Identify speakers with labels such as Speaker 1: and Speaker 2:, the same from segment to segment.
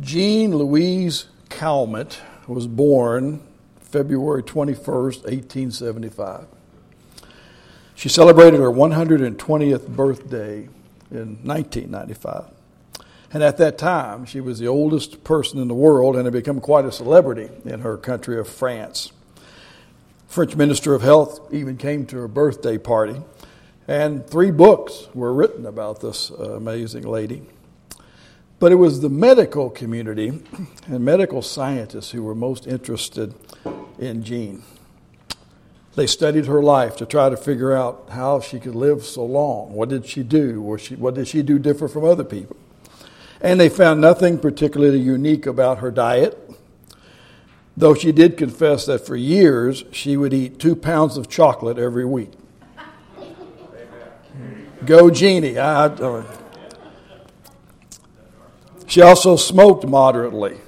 Speaker 1: Jeanne Louise Calment was born February 21st, 1875. She celebrated her 120th birthday in 1995. And at that time, she was the oldest person in the world and had become quite a celebrity in her country of France. French Minister of Health even came to her birthday party, and three books were written about this uh, amazing lady. But it was the medical community and medical scientists who were most interested in Jeanne. They studied her life to try to figure out how she could live so long. What did she do? She, what did she do different from other people? And they found nothing particularly unique about her diet, though she did confess that for years she would eat two pounds of chocolate every week. Go, Jeannie. I, I, she also smoked moderately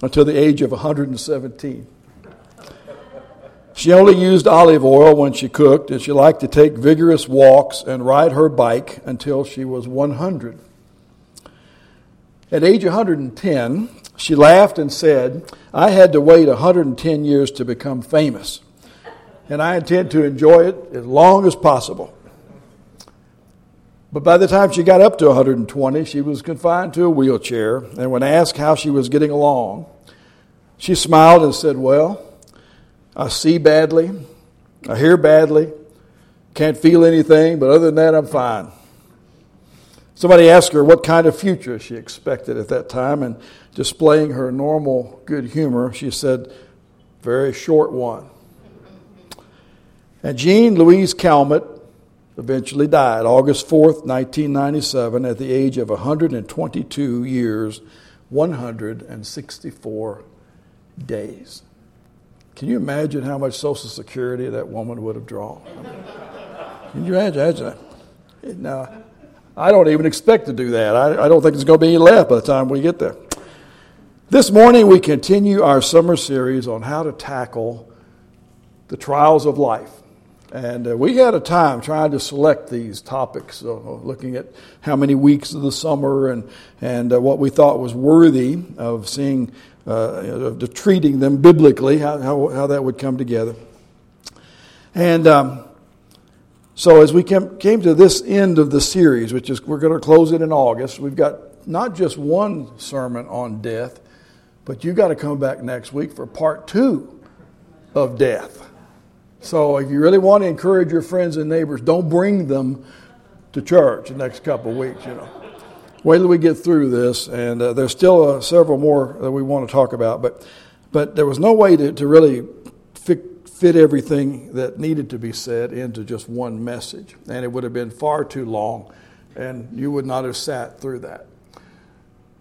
Speaker 1: until the age of 117. She only used olive oil when she cooked, and she liked to take vigorous walks and ride her bike until she was 100. At age 110, she laughed and said, I had to wait 110 years to become famous, and I intend to enjoy it as long as possible. But by the time she got up to 120, she was confined to a wheelchair. And when asked how she was getting along, she smiled and said, Well, I see badly, I hear badly, can't feel anything, but other than that, I'm fine. Somebody asked her what kind of future she expected at that time, and displaying her normal good humor, she said, Very short one. And Jeanne Louise Calment eventually died August 4th, 1997, at the age of 122 years, 164 days. Can you imagine how much Social Security that woman would have drawn? Can you imagine? Now, I don't even expect to do that. I, I don't think there's going to be any left by the time we get there. This morning, we continue our summer series on how to tackle the trials of life. And uh, we had a time trying to select these topics, uh, looking at how many weeks of the summer and, and uh, what we thought was worthy of seeing, uh, of treating them biblically, how, how, how, that would come together. And um, so as we came, came to this end of the series, which is we're going to close it in August, we've got not just one sermon on death, but you've got to come back next week for part two of death. So if you really want to encourage your friends and neighbors, don't bring them to church the next couple of weeks, you know. Wait till we get through this, and uh, there's still uh, several more that we want to talk about, but but there was no way to, to really fit, fit everything that needed to be said into just one message, and it would have been far too long, and you would not have sat through that.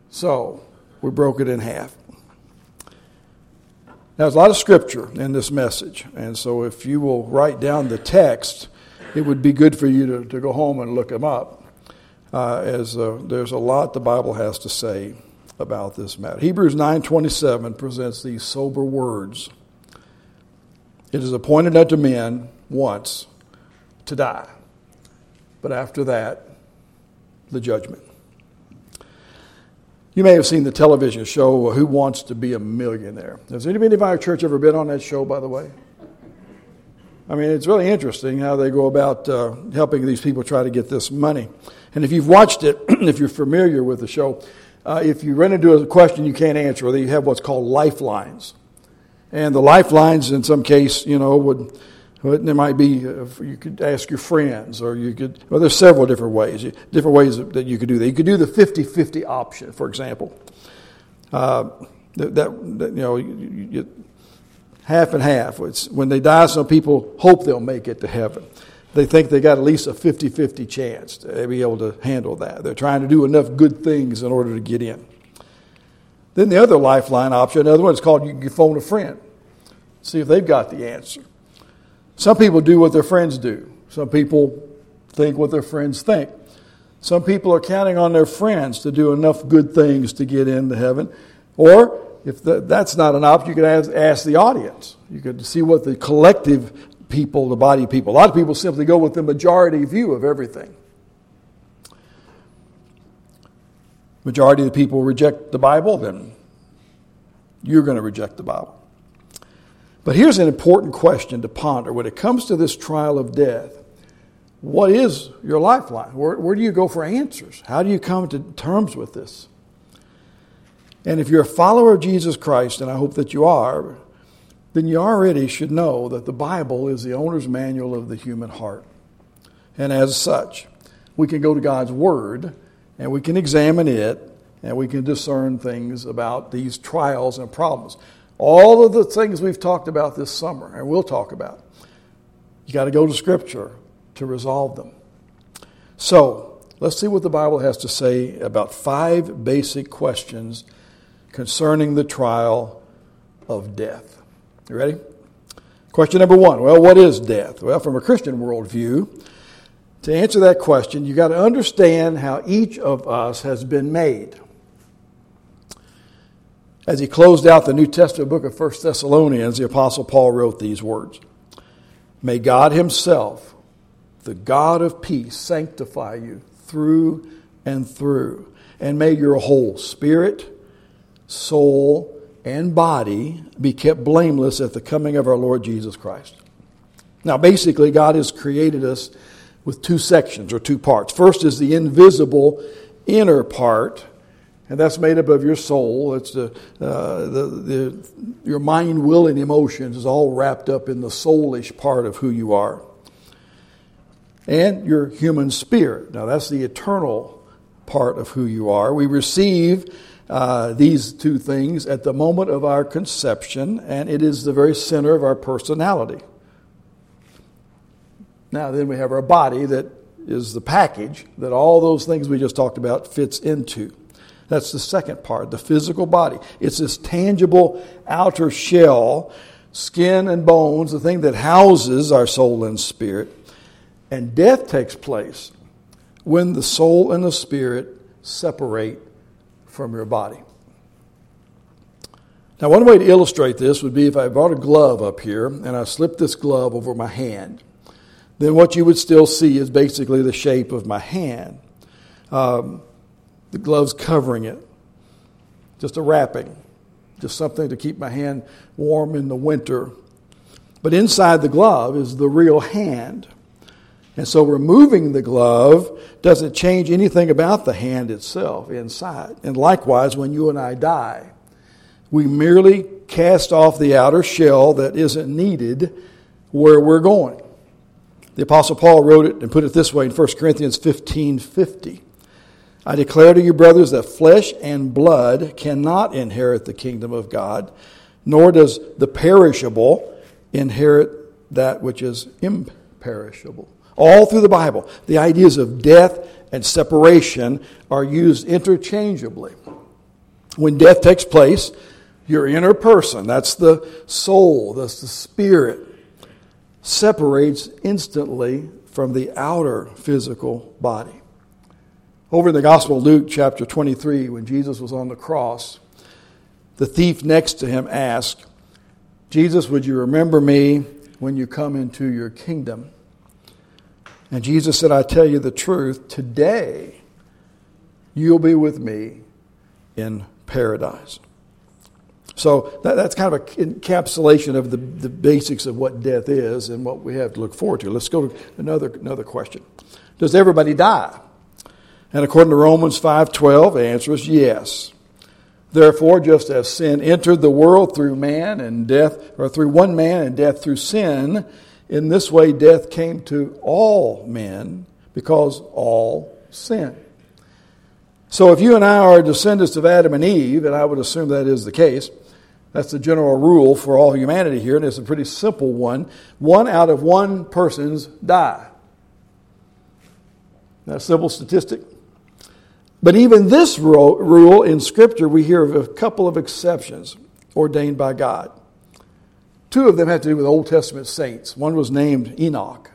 Speaker 1: So we broke it in half. Now, there's a lot of scripture in this message, and so if you will write down the text, it would be good for you to, to go home and look them up, uh, as uh, there's a lot the Bible has to say about this matter. Hebrews 9:27 presents these sober words. It is appointed unto men once to die, but after that, the judgment. You may have seen the television show Who Wants to Be a Millionaire. Has anybody in our church ever been on that show, by the way? I mean, it's really interesting how they go about uh, helping these people try to get this money. And if you've watched it, if you're familiar with the show, uh, if you run into a question you can't answer, they have what's called lifelines. And the lifelines, in some case, you know, would there might be, uh, you could ask your friends, or you could, well, there's several different ways, different ways that you could do that. You could do the 50 50 option, for example. Uh, that, that, you know, you, you, half and half. It's, when they die, some people hope they'll make it to heaven. They think they got at least a 50 50 chance to be able to handle that. They're trying to do enough good things in order to get in. Then the other lifeline option, another one is called you, you phone a friend, see if they've got the answer. Some people do what their friends do. Some people think what their friends think. Some people are counting on their friends to do enough good things to get into heaven. Or, if the, that's not an option, you could ask, ask the audience. You could see what the collective people, the body of people. A lot of people simply go with the majority view of everything. Majority of the people reject the Bible, then you're going to reject the Bible. But here's an important question to ponder when it comes to this trial of death. What is your lifeline? Where, where do you go for answers? How do you come to terms with this? And if you're a follower of Jesus Christ, and I hope that you are, then you already should know that the Bible is the owner's manual of the human heart. And as such, we can go to God's Word and we can examine it and we can discern things about these trials and problems. All of the things we've talked about this summer and we'll talk about, you got to go to Scripture to resolve them. So, let's see what the Bible has to say about five basic questions concerning the trial of death. You ready? Question number one. Well, what is death? Well, from a Christian worldview, to answer that question, you got to understand how each of us has been made. As he closed out the New Testament book of 1 Thessalonians, the Apostle Paul wrote these words May God Himself, the God of peace, sanctify you through and through, and may your whole spirit, soul, and body be kept blameless at the coming of our Lord Jesus Christ. Now, basically, God has created us with two sections or two parts. First is the invisible inner part, and that's made up of your soul. It's the, uh, the, the, your mind, will, and emotions is all wrapped up in the soulish part of who you are. And your human spirit. Now, that's the eternal part of who you are. We receive uh, these two things at the moment of our conception, and it is the very center of our personality. Now, then we have our body that is the package that all those things we just talked about fits into. That's the second part, the physical body. It's this tangible outer shell, skin and bones, the thing that houses our soul and spirit. And death takes place when the soul and the spirit separate from your body. Now, one way to illustrate this would be if I brought a glove up here and I slipped this glove over my hand. Then what you would still see is basically the shape of my hand. Um, the glove's covering it, just a wrapping, just something to keep my hand warm in the winter. But inside the glove is the real hand. And so removing the glove doesn't change anything about the hand itself inside. And likewise, when you and I die, we merely cast off the outer shell that isn't needed where we're going. The Apostle Paul wrote it and put it this way in 1 Corinthians 15 50. I declare to you, brothers, that flesh and blood cannot inherit the kingdom of God, nor does the perishable inherit that which is imperishable. All through the Bible, the ideas of death and separation are used interchangeably. When death takes place, your inner person, that's the soul, that's the spirit, separates instantly from the outer physical body. Over in the Gospel of Luke, chapter 23, when Jesus was on the cross, the thief next to him asked, Jesus, would you remember me when you come into your kingdom? And Jesus said, I tell you the truth, today you'll be with me in paradise. So that, that's kind of an encapsulation of the, the basics of what death is and what we have to look forward to. Let's go to another, another question. Does everybody die? And according to Romans 5.12, the answer is yes. Therefore, just as sin entered the world through man and death, or through one man and death through sin, in this way, death came to all men because all sin. So, if you and I are descendants of Adam and Eve, and I would assume that is the case, that's the general rule for all humanity here, and it's a pretty simple one. One out of one persons die. That's a simple statistic. But even this rule in Scripture, we hear of a couple of exceptions ordained by God. Two of them had to do with Old Testament saints. One was named Enoch,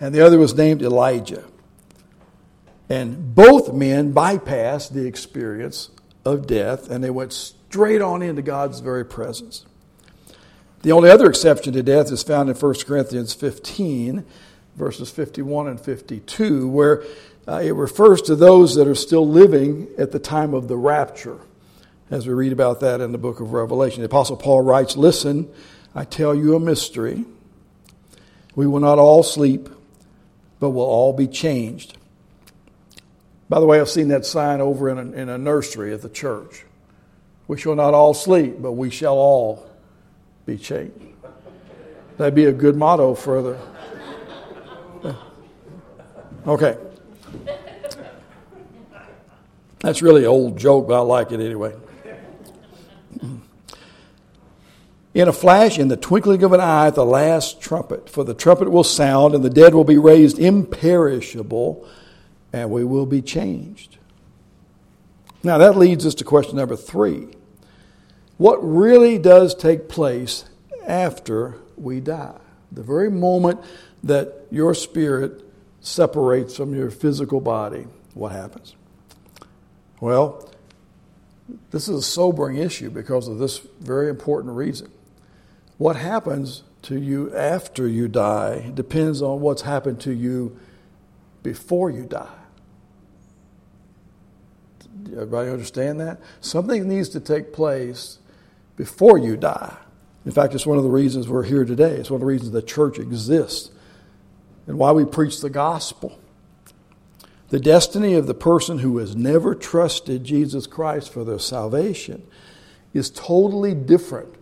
Speaker 1: and the other was named Elijah. And both men bypassed the experience of death, and they went straight on into God's very presence. The only other exception to death is found in 1 Corinthians 15, verses 51 and 52, where uh, it refers to those that are still living at the time of the rapture, as we read about that in the book of Revelation. The Apostle Paul writes, Listen, I tell you a mystery. We will not all sleep, but will all be changed. By the way, I've seen that sign over in a, in a nursery at the church. We shall not all sleep, but we shall all be changed. That'd be a good motto for the. Okay. That's really an old joke, but I like it anyway. In a flash, in the twinkling of an eye, the last trumpet. For the trumpet will sound, and the dead will be raised imperishable, and we will be changed. Now, that leads us to question number three. What really does take place after we die? The very moment that your spirit separates from your physical body, what happens? Well, this is a sobering issue because of this very important reason. What happens to you after you die depends on what's happened to you before you die. Everybody understand that? Something needs to take place before you die. In fact, it's one of the reasons we're here today. It's one of the reasons the church exists and why we preach the gospel. The destiny of the person who has never trusted Jesus Christ for their salvation is totally different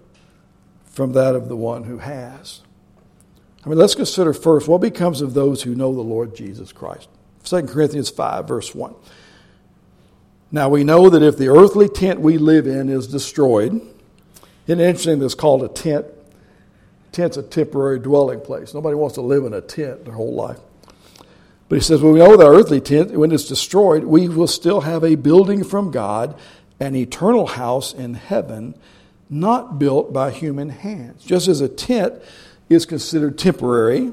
Speaker 1: from that of the one who has. I mean, let's consider first what becomes of those who know the Lord Jesus Christ. 2 Corinthians 5, verse 1. Now we know that if the earthly tent we live in is destroyed, isn't it interesting that it's called a tent? Tent's a temporary dwelling place. Nobody wants to live in a tent their whole life. But he says, well, we know that earthly tent, when it's destroyed, we will still have a building from God, an eternal house in heaven, not built by human hands. Just as a tent is considered temporary,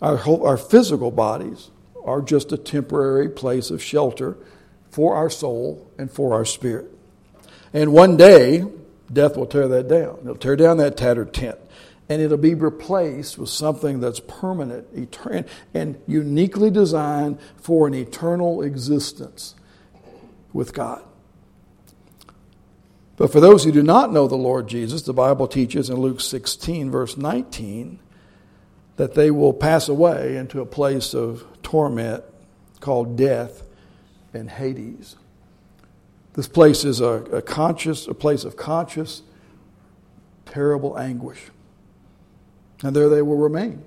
Speaker 1: our, whole, our physical bodies are just a temporary place of shelter for our soul and for our spirit. And one day, death will tear that down. It'll tear down that tattered tent and it'll be replaced with something that's permanent etern- and uniquely designed for an eternal existence with God. But for those who do not know the Lord Jesus, the Bible teaches in Luke 16, verse 19, that they will pass away into a place of torment called death and Hades. This place is a, a conscious, a place of conscious, terrible anguish. And there they will remain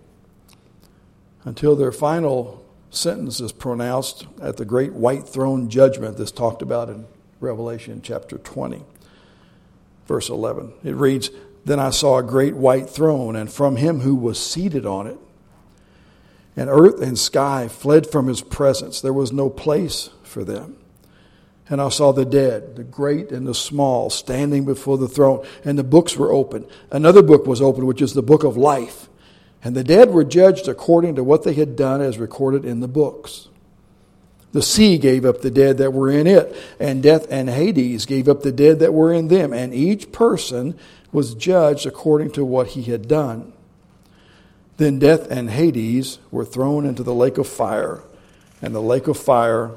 Speaker 1: until their final sentence is pronounced at the great white throne judgment that's talked about in Revelation chapter 20, verse 11. It reads Then I saw a great white throne, and from him who was seated on it, and earth and sky fled from his presence. There was no place for them. And I saw the dead, the great and the small, standing before the throne, and the books were open. Another book was opened, which is the book of life. And the dead were judged according to what they had done as recorded in the books. The sea gave up the dead that were in it, and death and Hades gave up the dead that were in them, and each person was judged according to what he had done. Then death and Hades were thrown into the lake of fire, and the lake of fire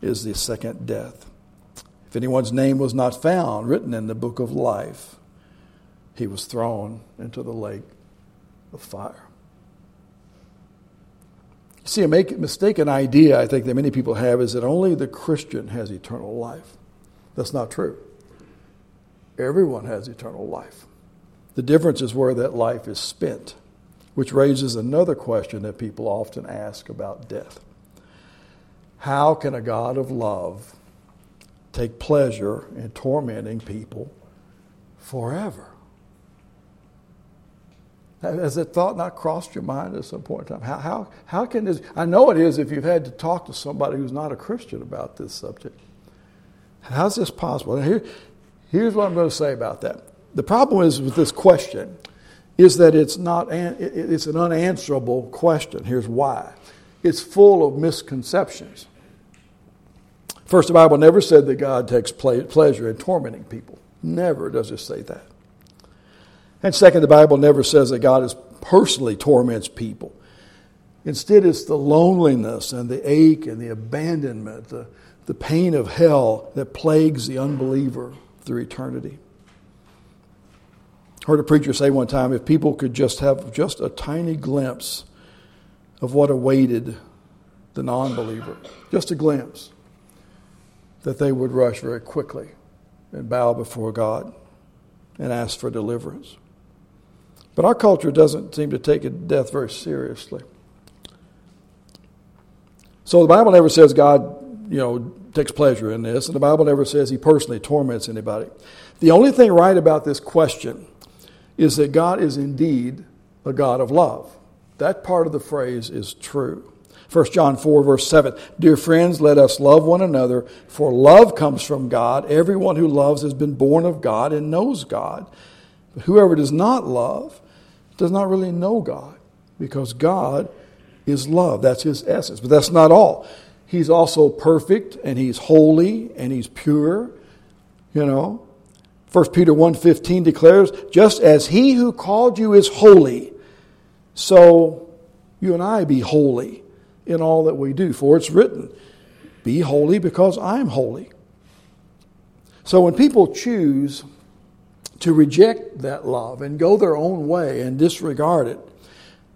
Speaker 1: is the second death. If anyone's name was not found written in the book of life, he was thrown into the lake of fire. You see, a mistaken idea I think that many people have is that only the Christian has eternal life. That's not true. Everyone has eternal life. The difference is where that life is spent, which raises another question that people often ask about death. How can a God of love take pleasure in tormenting people forever? Has that thought not crossed your mind at some point in time? How, how, how can this? I know it is if you've had to talk to somebody who's not a Christian about this subject. How's this possible? Here, here's what I'm going to say about that. The problem is with this question is that it's not it's an unanswerable question. Here's why. It's full of misconceptions. First, the Bible never said that God takes pleasure in tormenting people. Never does it say that. And second, the Bible never says that God is personally torments people. Instead, it's the loneliness and the ache and the abandonment, the, the pain of hell that plagues the unbeliever through eternity. I heard a preacher say one time if people could just have just a tiny glimpse of what awaited the non believer, just a glimpse, that they would rush very quickly and bow before God and ask for deliverance. But our culture doesn't seem to take death very seriously. So the Bible never says God, you know, takes pleasure in this, and the Bible never says he personally torments anybody. The only thing right about this question is that God is indeed a God of love. That part of the phrase is true. 1 John 4, verse 7 Dear friends, let us love one another, for love comes from God. Everyone who loves has been born of God and knows God. But whoever does not love does not really know God, because God is love. That's his essence. But that's not all. He's also perfect, and he's holy, and he's pure. You know, 1 Peter 1.15 declares, just as he who called you is holy, so you and I be holy in all that we do. For it's written, Be holy because I'm holy. So when people choose to reject that love and go their own way and disregard it,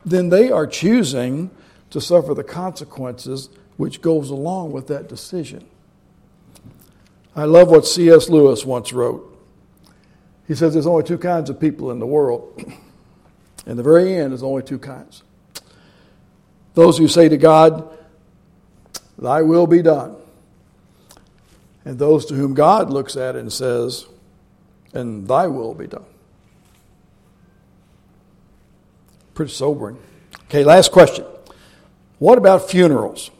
Speaker 1: then they are choosing to suffer the consequences which goes along with that decision. I love what C.S. Lewis once wrote. He says there's only two kinds of people in the world. In the very end, there's only two kinds. Those who say to God, Thy will be done. And those to whom God looks at and says, And Thy will be done. Pretty sobering. Okay, last question. What about funerals?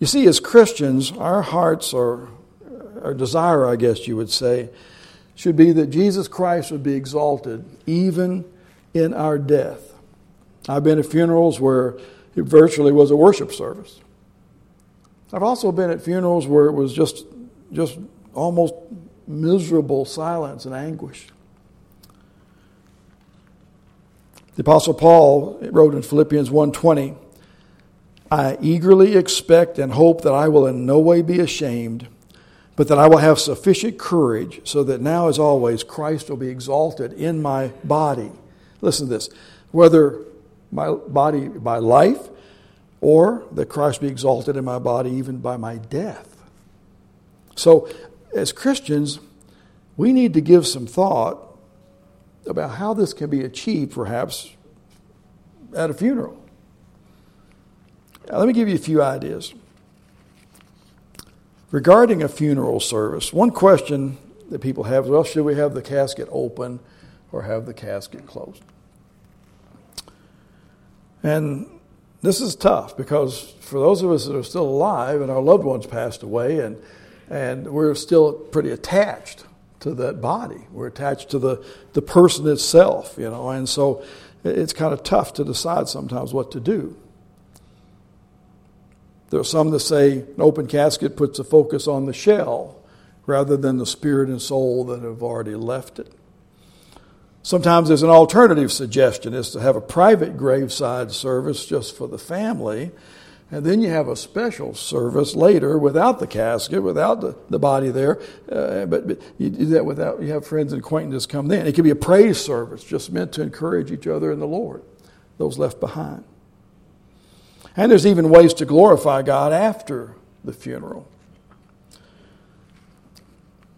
Speaker 1: You see, as Christians, our hearts are, our desire, I guess you would say, should be that Jesus Christ would be exalted even in our death. I've been at funerals where it virtually was a worship service. I've also been at funerals where it was just, just almost miserable silence and anguish. The apostle Paul wrote in Philippians 1:20, I eagerly expect and hope that I will in no way be ashamed but that I will have sufficient courage so that now, as always, Christ will be exalted in my body. Listen to this whether my body by life or that Christ be exalted in my body even by my death. So, as Christians, we need to give some thought about how this can be achieved, perhaps, at a funeral. Now, let me give you a few ideas. Regarding a funeral service, one question that people have is well, should we have the casket open or have the casket closed? And this is tough because for those of us that are still alive and our loved ones passed away, and, and we're still pretty attached to that body, we're attached to the, the person itself, you know, and so it's kind of tough to decide sometimes what to do. There are some that say an open casket puts a focus on the shell rather than the spirit and soul that have already left it. Sometimes there's an alternative suggestion is to have a private graveside service just for the family, and then you have a special service later without the casket, without the, the body there. Uh, but, but you do that without, you have friends and acquaintances come in. It could be a praise service just meant to encourage each other in the Lord, those left behind. And there's even ways to glorify God after the funeral.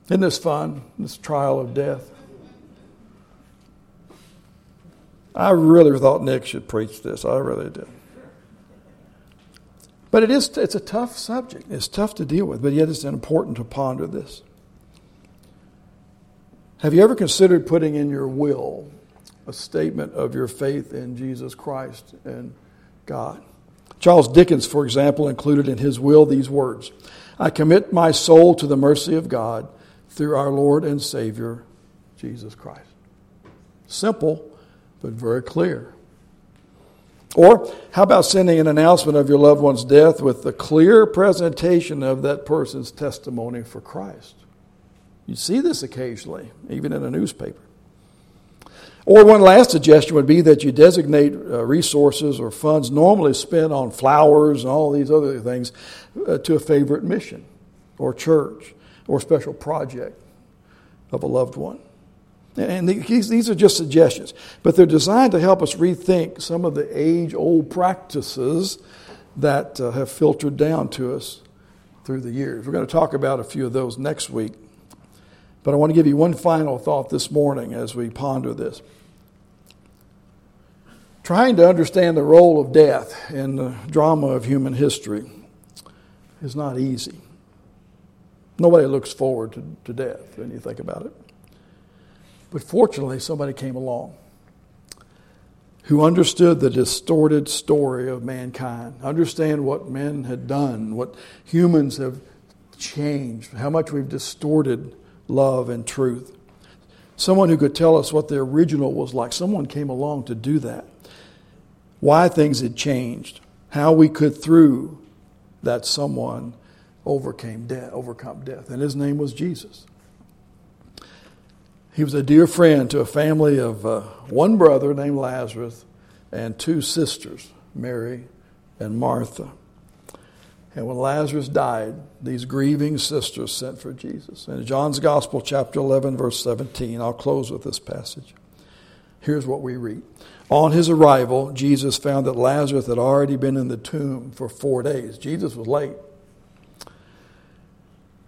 Speaker 1: Isn't this fun, this trial of death? I really thought Nick should preach this. I really did. But it is, it's a tough subject. It's tough to deal with, but yet it's important to ponder this. Have you ever considered putting in your will a statement of your faith in Jesus Christ and God? Charles Dickens, for example, included in his will these words I commit my soul to the mercy of God through our Lord and Savior, Jesus Christ. Simple, but very clear. Or how about sending an announcement of your loved one's death with the clear presentation of that person's testimony for Christ? You see this occasionally, even in a newspaper. Or one last suggestion would be that you designate uh, resources or funds normally spent on flowers and all these other things uh, to a favorite mission or church or special project of a loved one. And these, are just suggestions, but they're designed to help us rethink some of the age old practices that uh, have filtered down to us through the years. We're going to talk about a few of those next week. But I want to give you one final thought this morning as we ponder this. Trying to understand the role of death in the drama of human history is not easy. Nobody looks forward to, to death when you think about it. But fortunately, somebody came along who understood the distorted story of mankind, understand what men had done, what humans have changed, how much we've distorted love and truth. Someone who could tell us what the original was like. Someone came along to do that. Why things had changed. How we could, through that someone, overcame death, overcome death. And his name was Jesus. He was a dear friend to a family of uh, one brother named Lazarus and two sisters, Mary and Martha. And when Lazarus died, these grieving sisters sent for Jesus. In John's Gospel, chapter 11, verse 17, I'll close with this passage. Here's what we read. On his arrival, Jesus found that Lazarus had already been in the tomb for four days. Jesus was late.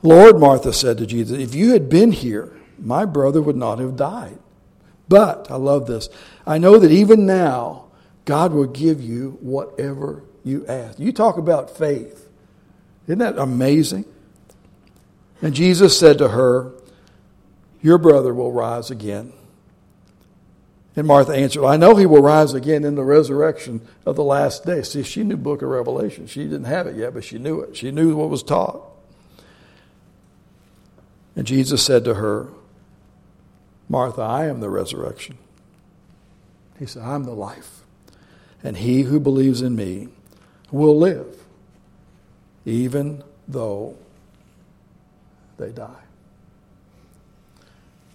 Speaker 1: Lord, Martha said to Jesus, if you had been here, my brother would not have died. But, I love this, I know that even now, God will give you whatever you ask. You talk about faith. Isn't that amazing? And Jesus said to her, Your brother will rise again. And Martha answered, I know he will rise again in the resurrection of the last day. See, she knew book of Revelation. She didn't have it yet, but she knew it. She knew what was taught. And Jesus said to her, Martha, I am the resurrection. He said, I'm the life. And he who believes in me will live even though they die.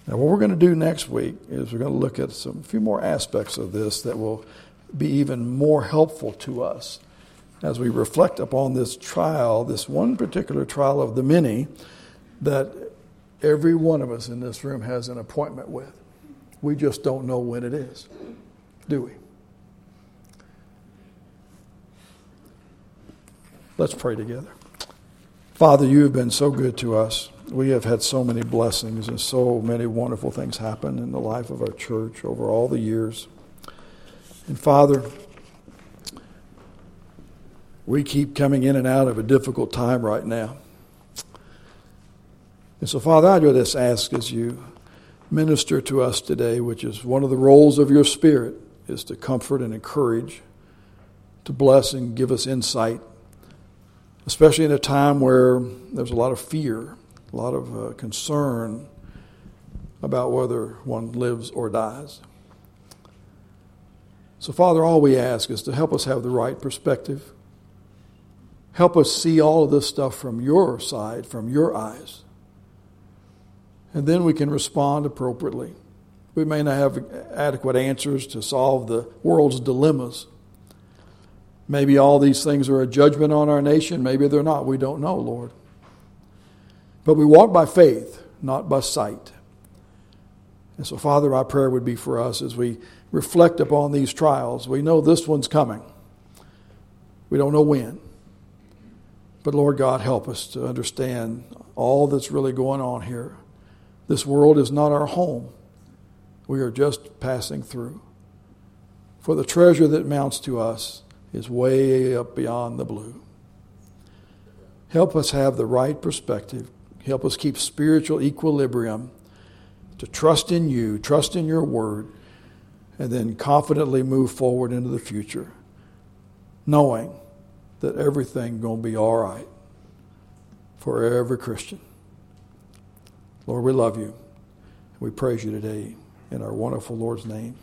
Speaker 1: Now, what we're going to do next week is we're going to look at some a few more aspects of this that will be even more helpful to us as we reflect upon this trial, this one particular trial of the many that every one of us in this room has an appointment with. We just don't know when it is, do we? Let's pray together. Father, you have been so good to us. We have had so many blessings and so many wonderful things happen in the life of our church over all the years. And Father, we keep coming in and out of a difficult time right now. And so, Father, I just ask as you minister to us today, which is one of the roles of your Spirit, is to comfort and encourage, to bless and give us insight especially in a time where there's a lot of fear, a lot of uh, concern about whether one lives or dies. So, Father, all we ask is to help us have the right perspective. Help us see all of this stuff from your side, from your eyes. And then we can respond appropriately. We may not have adequate answers to solve the world's dilemmas. Maybe all these things are a judgment on our nation. Maybe they're not. We don't know, Lord. But we walk by faith, not by sight. And so, Father, my prayer would be for us as we reflect upon these trials. We know this one's coming, we don't know when. But, Lord God, help us to understand all that's really going on here. This world is not our home, we are just passing through. For the treasure that mounts to us is way up beyond the blue. Help us have the right perspective. Help us keep spiritual equilibrium to trust in you, trust in your word, and then confidently move forward into the future, knowing that everything's going to be all right for every Christian. Lord, we love you. We praise you today in our wonderful Lord's name.